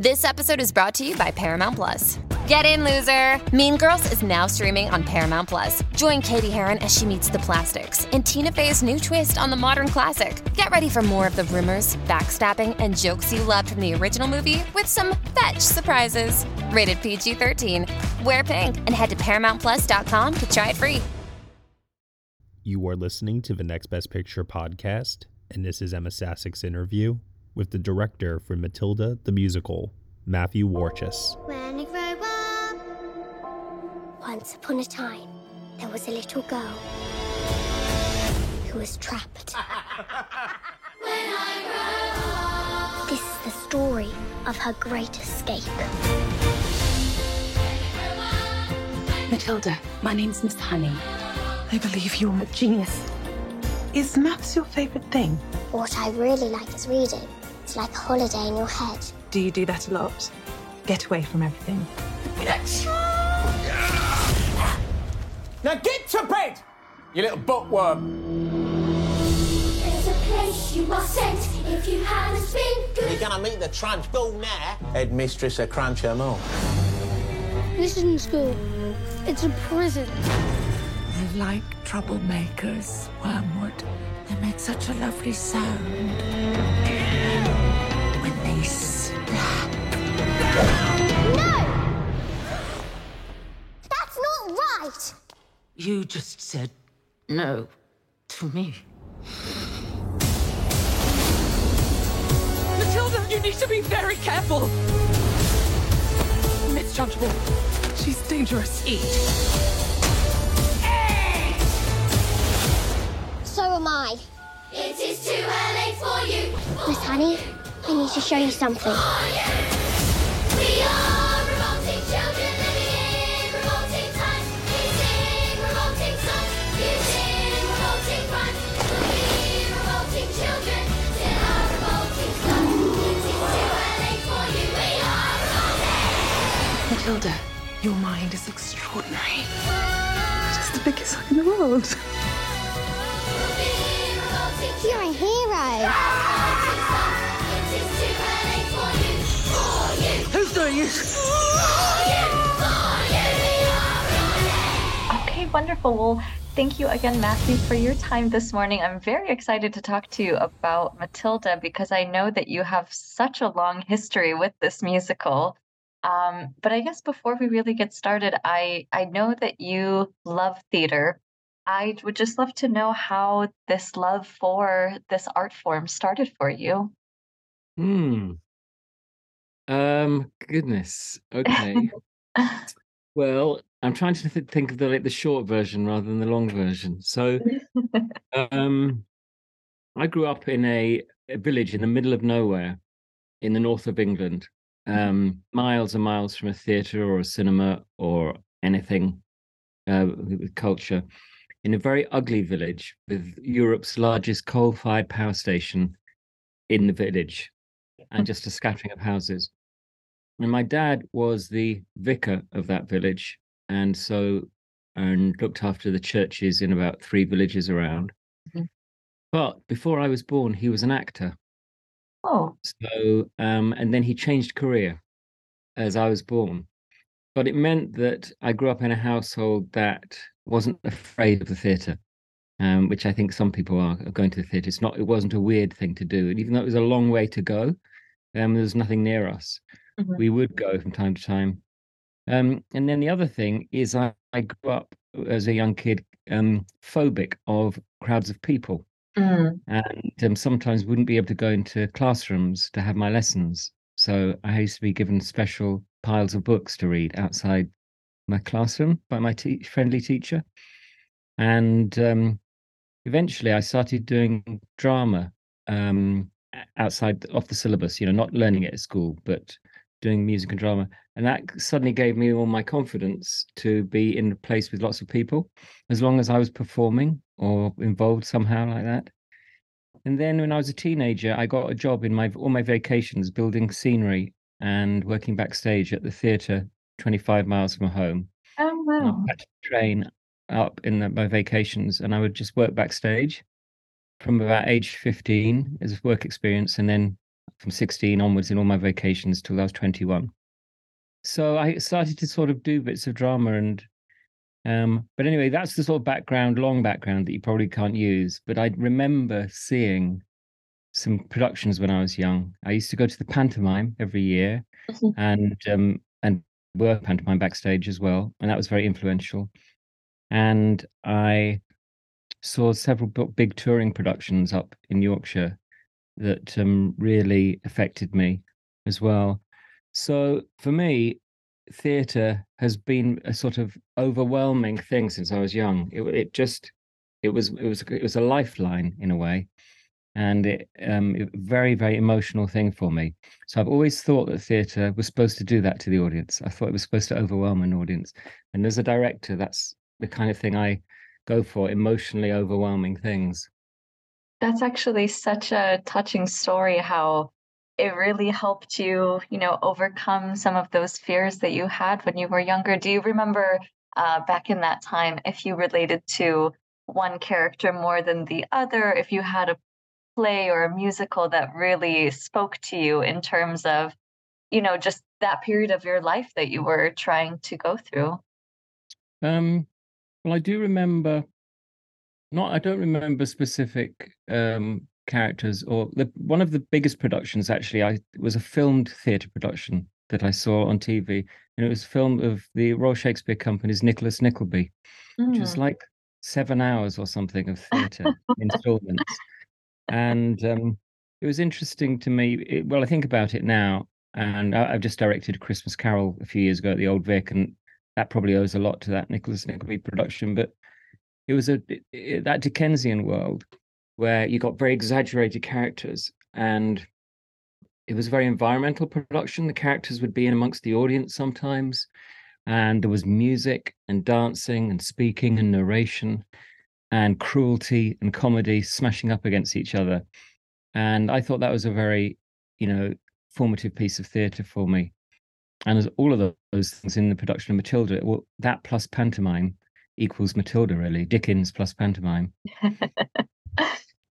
This episode is brought to you by Paramount Plus. Get in, loser! Mean Girls is now streaming on Paramount Plus. Join Cady Heron as she meets the plastics in Tina Fey's new twist on the modern classic. Get ready for more of the rumors, backstabbing, and jokes you loved from the original movie with some fetch surprises. Rated PG 13. Wear pink and head to ParamountPlus.com to try it free. You are listening to the Next Best Picture podcast, and this is Emma Sassik's interview with the director for Matilda the Musical, Matthew Warchus. When I grow up. Once upon a time, there was a little girl who was trapped. This is the story of her great escape. Matilda, my name's Miss Honey. I believe you're a genius. Is maths your favorite thing? What I really like is reading. It's like a holiday in your head. Do you do that a lot? Get away from everything. Now get to bed, you little bookworm. There's a place you are sent if you haven't been good. You're gonna meet the Trunchbull now. Headmistress of Crunchem Hall. This isn't school. It's a prison. They're like troublemakers, wormwood. They make such a lovely sound. When they slap. No! That's not right! You just said no to me. Matilda, you need to be very careful. Miss Trunchbull, she's dangerous. Eat. So. It is too early for you. Miss Honey, I need to show you something. Oh, we are revolting children living in revolting times. We sing revolting songs, using revolting crimes. We'll revolting children till our revolting stops. It is too early for you. We are revolting. Matilda, your mind is extraordinary. Just the biggest one in the world. You're a hero. It is too early for you. For you. Who's doing it? For you. For you. We are revolting. Okay, wonderful. Well, thank you again, Matthew, for your time this morning. I'm very excited to talk to you about Matilda because I know that you have such a long history with this musical. Um, but I guess before we really get started, I I know that you love theater. I would just love to know how this love for this art form started for you. Hmm. Um, goodness. Okay. Well, I'm trying to th- think of the like the short version rather than the long version. So, um, I grew up in a, a village in the middle of nowhere in the north of England, um, miles and miles from a theatre or a cinema or anything uh, with with culture, in a very ugly village with Europe's largest coal-fired power station in the village, and just a scattering of houses. And my dad was the vicar of that village, and so and looked after the churches in about three villages around. Mhm. But before I was born, he was an actor. Oh, So, um, and then he changed career as I was born. But it meant that I grew up in a household that wasn't afraid of the theatre, um, which I think some people are going to the theatre. It's not. It wasn't a weird thing to do, and even though it was a long way to go, um, there was nothing near us. Mhm. We would go from time to time. Um, and then the other thing is, I, I grew up as a young kid um, phobic of crowds of people mm, and um, sometimes wouldn't be able to go into classrooms to have my lessons. So I used to be given special piles of books to read outside my classroom by my te- friendly teacher. And um, eventually I started doing drama um, outside off the syllabus, you know, not learning it at school, but doing music and drama. And that suddenly gave me all my confidence to be in a place with lots of people, as long as I was performing or involved somehow like that. And then when I was a teenager, I got a job in my all my vacations building scenery and working backstage at the theatre 25 miles from home. Oh And I wow. had to train up in the, my vacations and I would just work backstage from about age 15 as a work experience and then from 16 onwards in all my vacations till I was 21. So I started to sort of do bits of drama and um but anyway that's the sort of background long background that you probably can't use but I remember seeing some productions when I was young. I used to go to the pantomime every year Mhm. and um and work pantomime backstage as well and that was very influential. And I saw several big touring productions up in Yorkshire that um, really affected me as well. So for me, theatre has been a sort of overwhelming thing since I was young. It, it just, it was, it was, it was a lifeline in a way, and it, um, it, very, very emotional thing for me. So I've always thought that theatre was supposed to do that to the audience. I thought it was supposed to overwhelm an audience, and as a director, that's the kind of thing I go for: emotionally overwhelming things. That's actually such a touching story how it really helped you, you know, overcome some of those fears that you had when you were younger. Do you remember uh, back in that time if you related to one character more than the other, if you had a play or a musical that really spoke to you in terms of, you know, just that period of your life that you were trying to go through? Um, well, I do remember. Not, I don't remember specific um, characters or the one of the biggest productions. Actually, I was a filmed theatre production that I saw on TV, and it was filmed of the Royal Shakespeare Company's Nicholas Nickleby, which was Mm. like seven hours or something of theatre installments, and um, it was interesting to me. It, well, I think about it now, and I, I've just directed a Christmas Carol a few years ago at the Old Vic, and that probably owes a lot to that Nicholas Nickleby production. But it was a it- that Dickensian world where you got very exaggerated characters, and it was a very environmental production. The characters would be in amongst the audience sometimes, and there was music and dancing and speaking and narration and cruelty and comedy smashing up against each other. And I thought that was a very, you know, formative piece of theatre for me. And as all of those things in the production of Matilda, well, that plus pantomime equals Matilda, really. Dickens plus pantomime.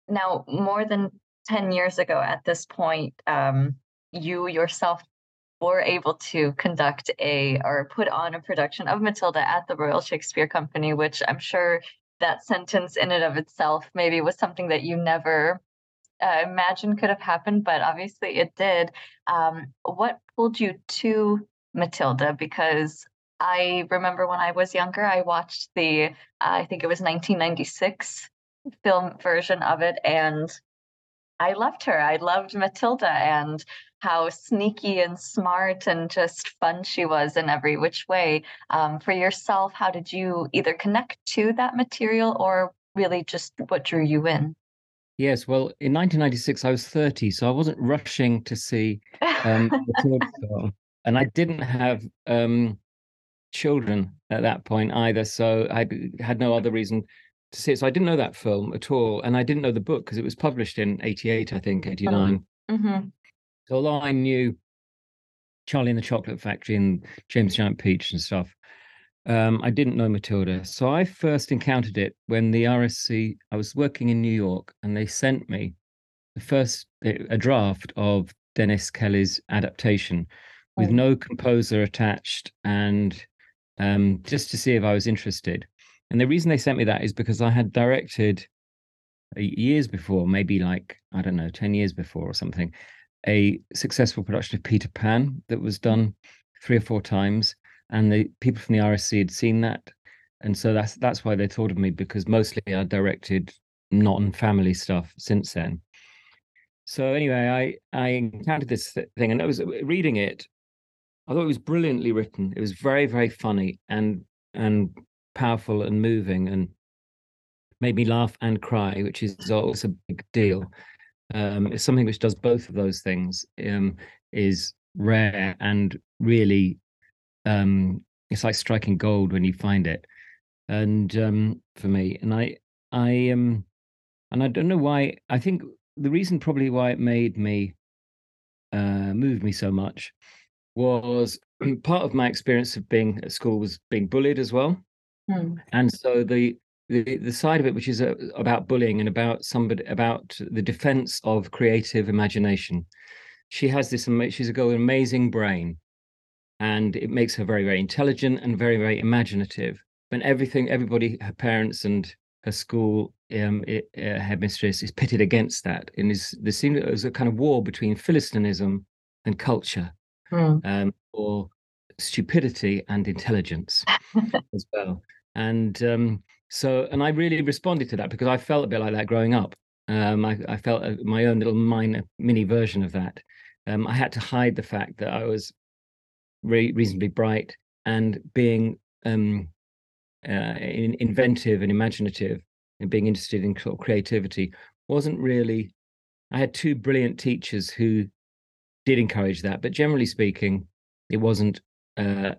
Now, more than 10 years ago at this point, um, you yourself were able to conduct a or put on a production of Matilda at the Royal Shakespeare Company, which I'm sure that sentence in and of itself maybe was something that you never uh, imagined could have happened, but obviously it did. Um, what pulled you to Matilda? Because I remember when I was younger, I watched the, I think it was 1996 film version of it, and I loved her. I loved Matilda and how sneaky and smart and just fun she was in every which way. Um, for yourself, how did you either connect to that material or really just what drew you in? Yes, well, in 1996, I was 30, so I wasn't rushing to see um, Matilda. And I didn't have um, children at that point either, so I had no other reason to see it. So I didn't know that film at all, and I didn't know the book because it was published in '88, I think, '89. Mm-hmm. So although I knew Charlie and the Chocolate Factory and James Giant Peach and stuff, um, I didn't know Matilda. So I first encountered it when the RSC. I was working in New York, and they sent me the first a draft of Dennis Kelly's adaptation with Oh. no composer attached and um, just to see if I was interested. And the reason they sent me that is because I had directed years before, maybe like, I don't know, 10 years before or something, a successful production of Peter Pan that was done three or four times. And the people from the RSC had seen that. And so that's that's why they thought of me because mostly I directed non-family stuff since then. So anyway, I I encountered this thing, and I was uh, reading it. I thought it was brilliantly written. It was very very funny and and powerful and moving, and made me laugh and cry, which is also a big deal. Um, it's something which does both of those things. Um, is rare and really um it's like striking gold when you find it and um for me and i i um and i don't know why i think the reason probably why it made me uh moved me so much was part of my experience of being at school was being bullied as well Hmm. and so the the, the side of it which is uh, about bullying and about somebody about the defense of creative imagination she has this she's got an amazing brain and it makes her very very intelligent and very very imaginative and everything everybody her parents and her school um it, uh, headmistress is pitted against that and is there seemed there's a kind of war between philistinism and culture Hmm. um or stupidity and intelligence as well and um so and i really responded to that because i felt a bit like that growing up. Um i, I felt a, my own little minor mini version of that. Um i had to hide the fact that i was re- reasonably bright and being um uh, in, inventive and imaginative and being interested in sort of creativity wasn't really i had two brilliant teachers who did encourage that but generally speaking it wasn't uh,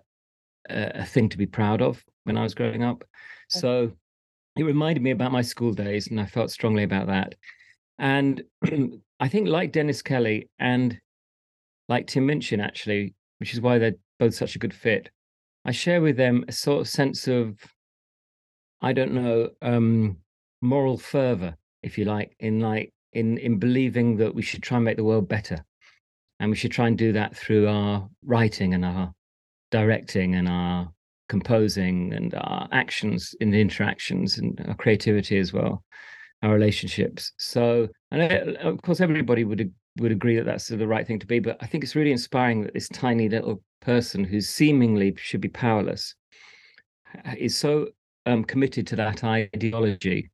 a thing to be proud of when i was growing up. So it reminded me about my school days and i felt strongly about that. And i think like dennis kelly and like tim minchin actually which is why they're both such a good fit i share with them a sort of sense of i don't know um moral fervor if you like in like in in believing that we should try and make the world better. And we should try and do that through our writing and our directing and our composing and our actions in the interactions and our creativity as well our relationships. So and of course everybody would would agree that that's the right thing to be but i think it's really inspiring that this tiny little person who seemingly should be powerless is so um, committed to that ideology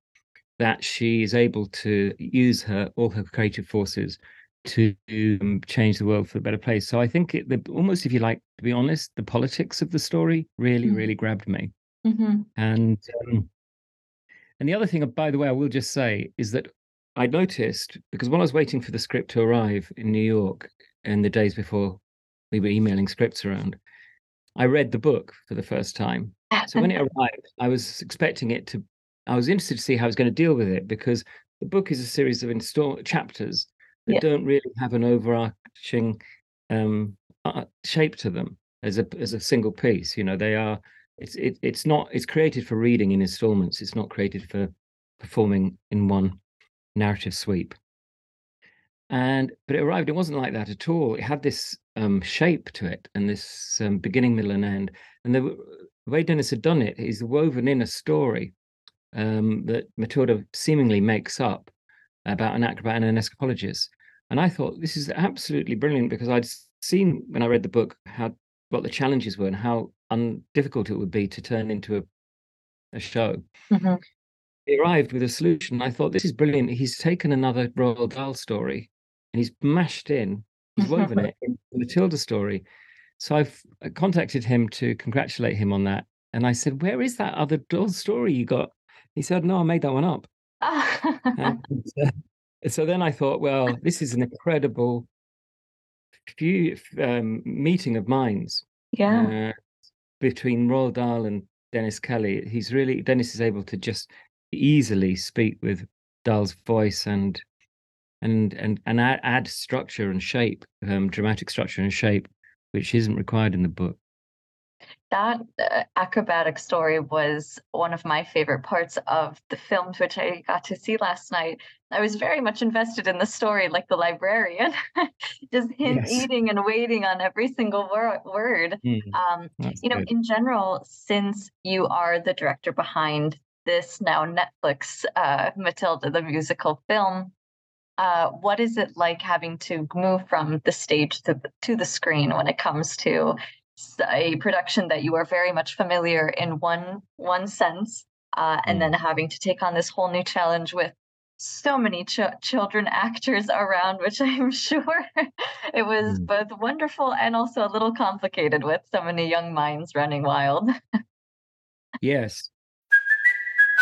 that she is able to use her all her creative forces to um, change the world for a better place. So I think it, the, almost, if you like, to be honest, the politics of the story really, Mm. really grabbed me. Mhm. And um, and the other thing, by the way, I will just say is that I noticed because while I was waiting for the script to arrive in New York in the days before we were emailing scripts around, I read the book for the first time. So when it arrived, I was expecting it to. I was interested to see how I was going to deal with it because the book is a series of install chapters that Yeah. don't really have an overarching um, shape to them as a as a single piece. You know, they are. It's it, it's not. It's created for reading in installments. It's not created for performing in one narrative sweep. And but it arrived. It wasn't like that at all. It had this um, shape to it, and this um, beginning, middle, and end. And the, the way Dennis had done it is woven in a story um, that Matilda seemingly makes up about an acrobat and an escapologist. And I thought this is absolutely brilliant because I'd seen when I read the book how what the challenges were and how un- difficult it would be to turn into a, a show. Mhm. He arrived with a solution. I thought this is brilliant. He's taken another Roald Dahl story and he's mashed in, he's woven it into the Matilda story. So I've I contacted him to congratulate him on that. And I said, Where is that other Dahl story you got? He said, No, I made that one up. And, uh, so then I thought, well, this is an incredible few, um, meeting of minds yeah. uh, between Roald Dahl and Dennis Kelly. He's really Dennis is able to just easily speak with Dahl's voice and and and and add, add structure and shape, um, dramatic structure and shape, which isn't required in the book. That uh, acrobatic story was one of my favorite parts of the films, which I got to see last night. I was very much invested in the story, like the librarian, just him Yes. eating and waiting on every single wor- word. Mm, Um, you know, good. in general, since you are the director behind this now Netflix uh, Matilda the musical film, uh, what is it like having to move from the stage to the, to the screen when it comes to a production that you are very much familiar in one one sense, uh, and then having to take on this whole new challenge with so many ch- children actors around, which I'm sure it was both wonderful and also a little complicated with so many young minds running wild. Yes.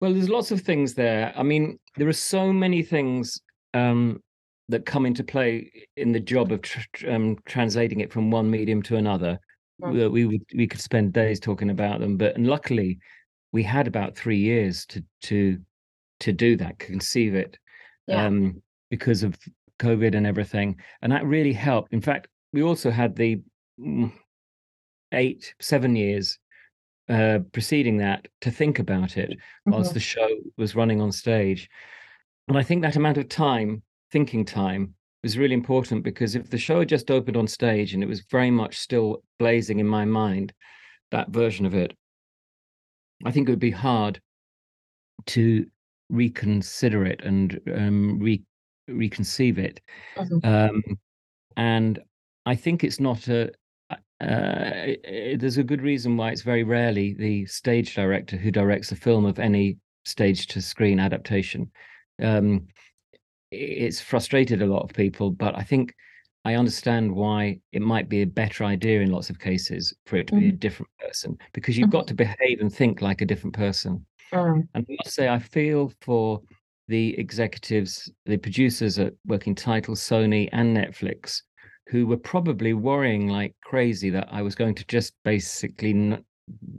Well, there's lots of things there. I mean, there are so many things um, that come into play in the job of tr- um, translating it from one medium to another. We, we would- we could spend days talking about them, but and luckily, we had about three years to to to do that, conceive it, Yeah. um, because of COVID and everything, and that really helped. In fact, we also had the mm, eight, seven years uh, preceding that to think about it whilst Mhm. the show was running on stage. And I think that amount of time, thinking time, was really important because if the show had just opened on stage and it was very much still blazing in my mind, that version of it, I think it would be hard to reconsider it and um, re- reconceive it. Mhm. Um, and I think it's not a. Uh, i- i- there's a good reason why it's very rarely the stage director who directs a film of any stage to screen adaptation. Um, it's frustrated a lot of people, but I think I understand why it might be a better idea in lots of cases for it to be a Mhm. different person because you've got to behave and think like a different person. Mm. And I must say, I feel for the executives, the producers at Working Title, Sony, and Netflix, who were probably worrying like crazy that I was going to just basically,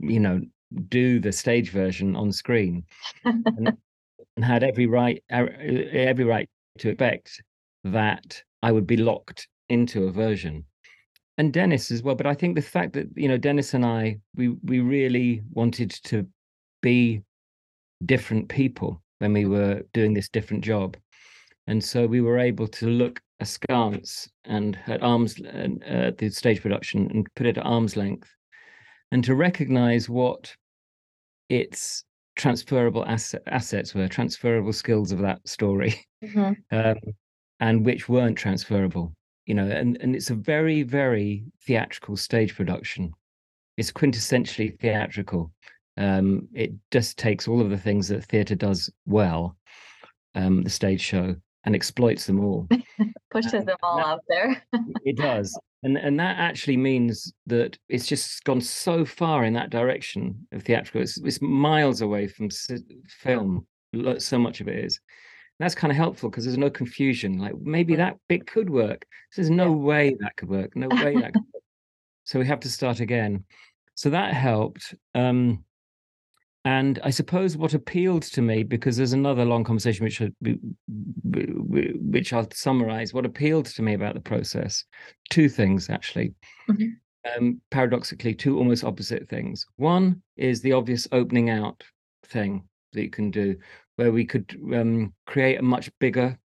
you know, do the stage version on screen, and, had every right, er- every right to expect that I would be locked into a version. And Dennis as well, but I think the fact that you know Dennis and I, we we really wanted to be different people when we were doing this different job and so we were able to look askance and at arms uh, the stage production and put it at arm's length and to recognize what its transferable asset, assets were transferable skills of that story Mhm. um, and which weren't transferable you know and and it's a very very theatrical stage production it's quintessentially theatrical um, it just takes all of the things that theatre does well, um, the stage show, and exploits them all. Pushes them all out there. it does, and and that actually means that it's just gone so far in that direction of theatrical. It's, it's miles away from film. So much of it is. That's kind of helpful because there's no confusion. Like maybe that bit could work. There's no way that could work. No way that could work. So we have to start again. So that helped. Um, and I suppose what appealed to me, because there's another long conversation which I, which I'll summarize. What appealed to me about the process, two things actually. Mhm. Um, paradoxically, two almost opposite things. One is the obvious opening out thing that you can do, where we could um, create a much bigger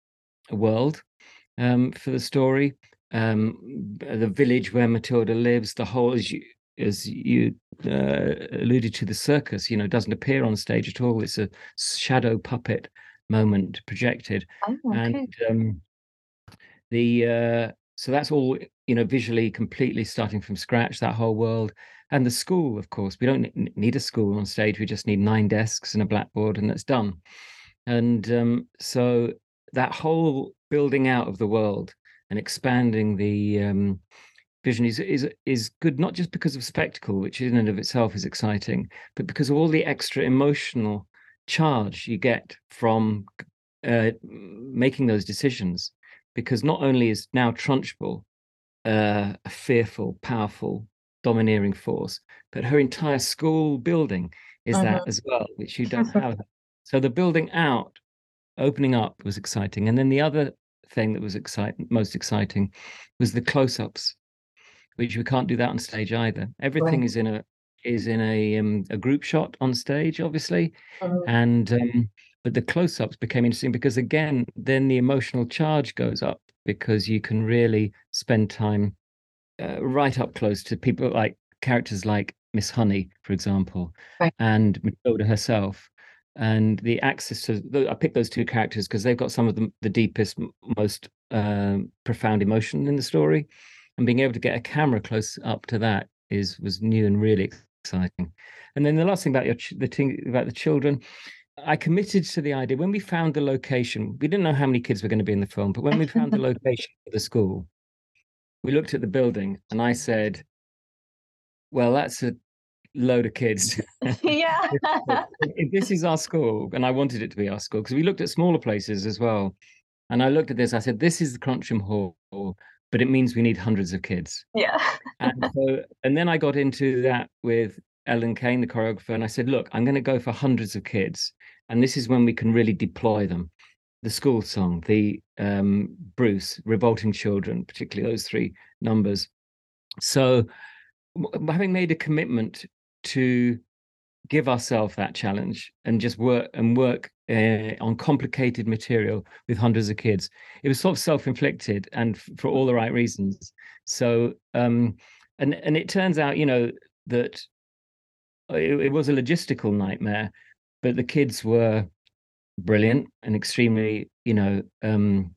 world um, for the story. Um, the village where Matilda lives, the whole, as you as you uh, alluded to, the circus, you know, doesn't appear on stage at all. It's a shadow puppet moment projected, Oh, okay. and um, the uh, so that's all you know visually completely starting from scratch. That whole world and the school, of course, we don't need a school on stage. We just need nine desks and a blackboard, and that's done. And um, so that whole building out of the world and expanding the um, vision is is is good not just because of spectacle, which in and of itself is exciting, but because of all the extra emotional charge you get from uh, making those decisions. Because not only is now Trunchbull uh, a fearful, powerful, domineering force, but her entire school building is that Mhm. as well, which you don't have. So the building out, opening up was exciting, and then the other thing that was exciting, most exciting, was the close-ups, which we can't do that on stage either. Everything Right. is in a is in a um, a group shot on stage, obviously, Mhm. and um, but the close-ups became interesting because again, then the emotional charge goes up because you can really spend time uh, right up close to people like characters like Miss Honey, for example, Right. and Matilda herself. and the access to the, I picked those two characters because they've got some of the, the deepest, most um, profound emotion in the story, and being able to get a camera close up to that is was new and really exciting. And then the last thing about your the thing about the children, I committed to the idea when we found the location. We didn't know how many kids were going to be in the film, but when we found the location for the school, we looked at the building, and I said, "Well, that's a load of kids." yeah. if this is our school, and I wanted it to be our school because we looked at smaller places as well. And I looked at this, I said, this is the Crunchem Hall, but it means we need hundreds of kids. Yeah. And so, and then I got into that with Ellen Kane, the choreographer, and I said, look, I'm going to go for hundreds of kids. And this is when we can really deploy them. The school song, the um, Bruce, Revolting Children, particularly those three numbers. So, w- having made a commitment to give ourselves that challenge and just work and work uh, on complicated material with hundreds of kids. It was sort of self-inflicted and f- for all the right reasons. So, um, and and it turns out, you know, that it, it was a logistical nightmare, but the kids were brilliant and extremely, you know, um,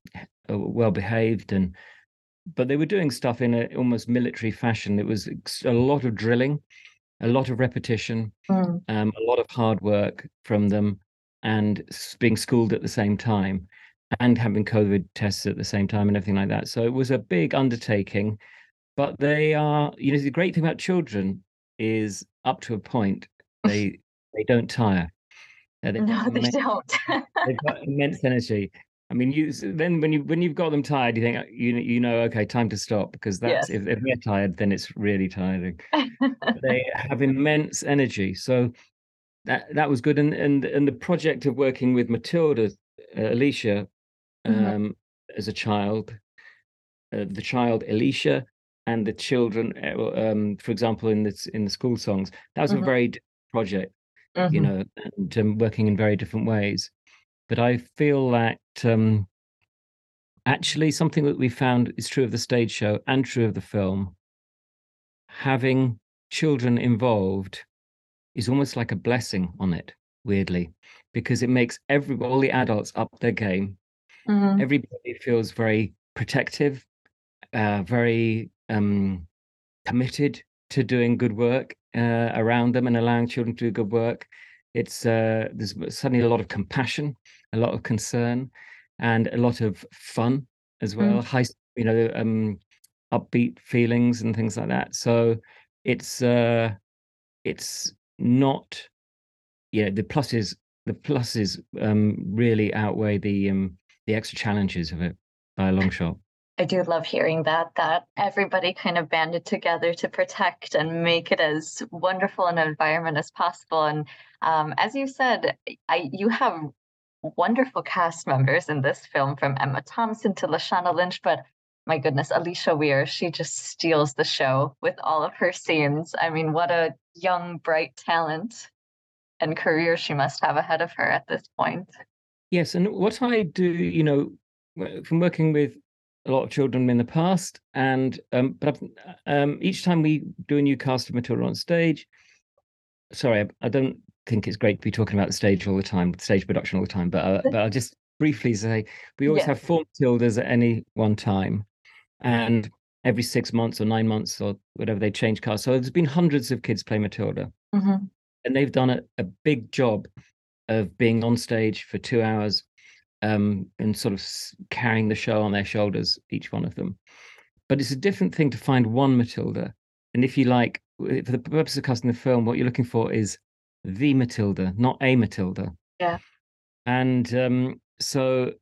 well behaved and. But they were doing stuff in a almost military fashion. It was a lot of drilling, a lot of repetition, Mm. um, a lot of hard work from them, and being schooled at the same time, and having COVID tests at the same time, and everything like that. So it was a big undertaking. But they are, you know, the great thing about children is up to a point, they they don't tire. Uh, they've No, they immense- don't. they've got immense energy. I mean, you then when you when you've got them tired, you think you you know, okay, time to stop because that's Yes. if, if they're tired, then it's really tiring. They have immense energy, so that that was good. And and and the project of working with Matilda, uh, Alisha, Mhm. um, as a child, uh, the child Alisha, and the children, uh, um, for example, in the in the school songs, that was Mhm. a very different project you Mhm. know, and um, working in very different ways. But I feel that um, actually something that we found is true of the stage show and true of the film. Having children involved is almost like a blessing on it, weirdly, because it makes every all the adults up their game. Mhm. Everybody feels very protective, uh, very um, committed to doing good work uh, around them and allowing children to do good work. It's uh, there's suddenly a lot of compassion, a lot of concern, and a lot of fun as well. Mm. High, you know, um, upbeat feelings and things like that. So it's uh, it's not, yeah. The pluses, the pluses um, really outweigh the um, the extra challenges of it by a long shot. I do love hearing that that everybody kind of banded together to protect and make it as wonderful an environment as possible. And um, as you said, I you have wonderful cast members in this film, from Emma Thompson to Lashana Lynch, but my goodness, Alisha Weir, she just steals the show with all of her scenes. I mean, what a young, bright talent and career she must have ahead of her at this point. Yes, and what I do, you know, from working with a lot of children in the past, and um, but I've, um, each time we do a new cast of Matilda on stage, sorry, I, I don't think it's great to be talking about the stage all the time, stage production all the time, but uh, but I'll just briefly say we always Yeah. have four Matildas at any one time, and every six months or nine months or whatever they change cars. So there's been hundreds of kids play Matilda Mhm. and they've done a, a big job of being on stage for two hours um, and sort of carrying the show on their shoulders, each one of them. But it's a different thing to find one Matilda. And if you like, for the purpose of casting the film, what you're looking for is the Matilda, not a Matilda. Yeah. And um, so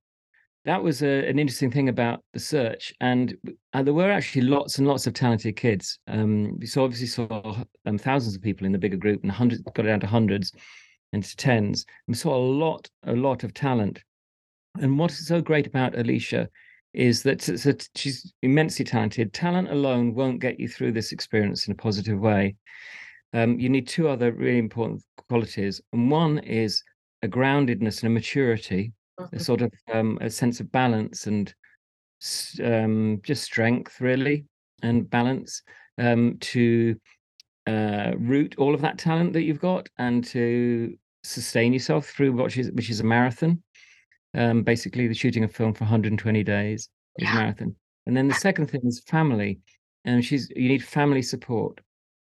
that was a, an interesting thing about the search. And uh, there were actually lots and lots of talented kids. Um, we saw obviously saw um, thousands of people in the bigger group and hundreds got down to hundreds and to tens. We saw a lot, a lot of talent. And what is so great about Alisha is that, s- that she's immensely talented. Talent alone won't get you through this experience in a positive way. Um, you need two other really important qualities. And one is a groundedness and a maturity, a sort of um, a sense of balance and um, just strength, really, and balance um, to uh, root all of that talent that you've got and to sustain yourself through which is which is a marathon. Um, basically, the shooting a film for 120 days is a marathon. And then the second thing is family, and she's you need family support.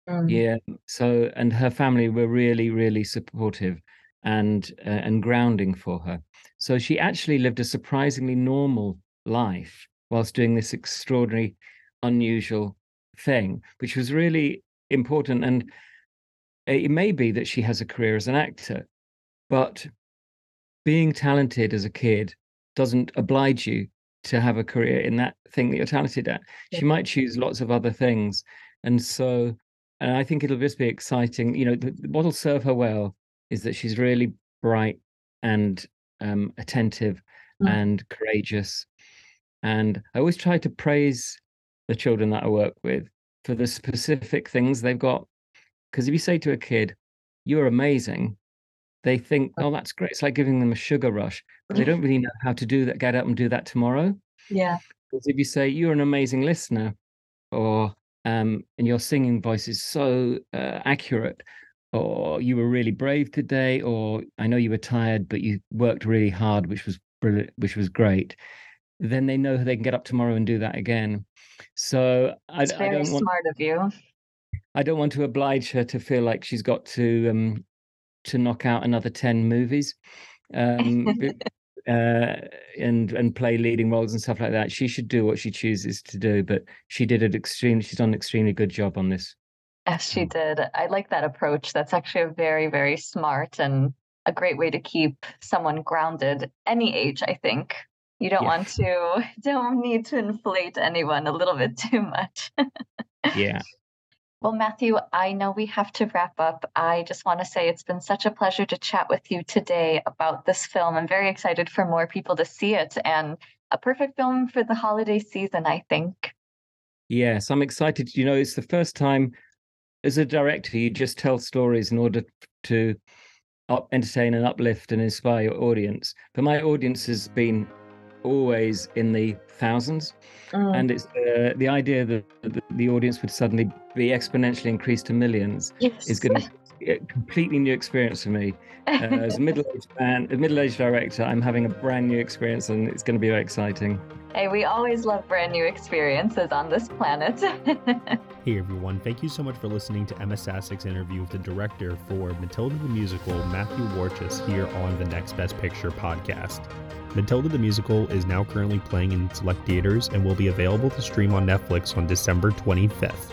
Mm. Yeah. So and her family were really really supportive and uh, and grounding for her. So she actually lived a surprisingly normal life whilst doing this extraordinary, unusual thing, which was really important. And it may be that she has a career as an actor, but being talented as a kid doesn't oblige you to have a career in that thing that you're talented at. She might choose lots of other things. And so, and I think it'll just be exciting. You know, the, what'll serve her well is that she's really bright and um, attentive Mm. and courageous. And I always try to praise the children that I work with for the specific things they've got. Because if you say to a kid, you're amazing, they think, oh, that's great. It's like giving them a sugar rush, but they don't really know how to do that, get up and do that tomorrow. Yeah. Because if you say, you're an amazing listener, or um, and your singing voice is so uh, accurate, or you were really brave today, or I know you were tired, but you worked really hard, which was brilliant, which was great. Then they know they can get up tomorrow and do that again. So I, It's I very don't want smart of you. I don't want to oblige her to feel like she's got to um to knock out another 10 movies um uh and and play leading roles and stuff like that. She should do what she chooses to do, but she did an extremely she's done an extremely good job on this. Yes, she Mm. did. I like that approach. That's actually a very, very smart and a great way to keep someone grounded any age, I think. You don't Yeah. want to, don't need to inflate anyone a little bit too much. Yeah. Well, Matthew, I know we have to wrap up. I just want to say it's been such a pleasure to chat with you today about this film. I'm very excited for more people to see it and a perfect film for the holiday season, I think. Yes, I'm excited. You know, it's the first time as a director you just tell stories in order to up, entertain and uplift and inspire your audience. But my audience has been always in the thousands, Mm. and it's uh, the idea that the, the audience would suddenly be exponentially increased to millions Yes. is going to a completely new experience for me. Uh, as a middle-aged man, a middle-aged director, I'm having a brand new experience, and it's going to be very exciting. Hey, we always love brand new experiences on this planet. Hey everyone, thank you so much for listening to Emma Sassik's interview with the director for Matilda the Musical, Matthew Warchus, here on the Next Best Picture podcast. Matilda the Musical is now currently playing in select theaters and will be available to stream on Netflix on December 25th.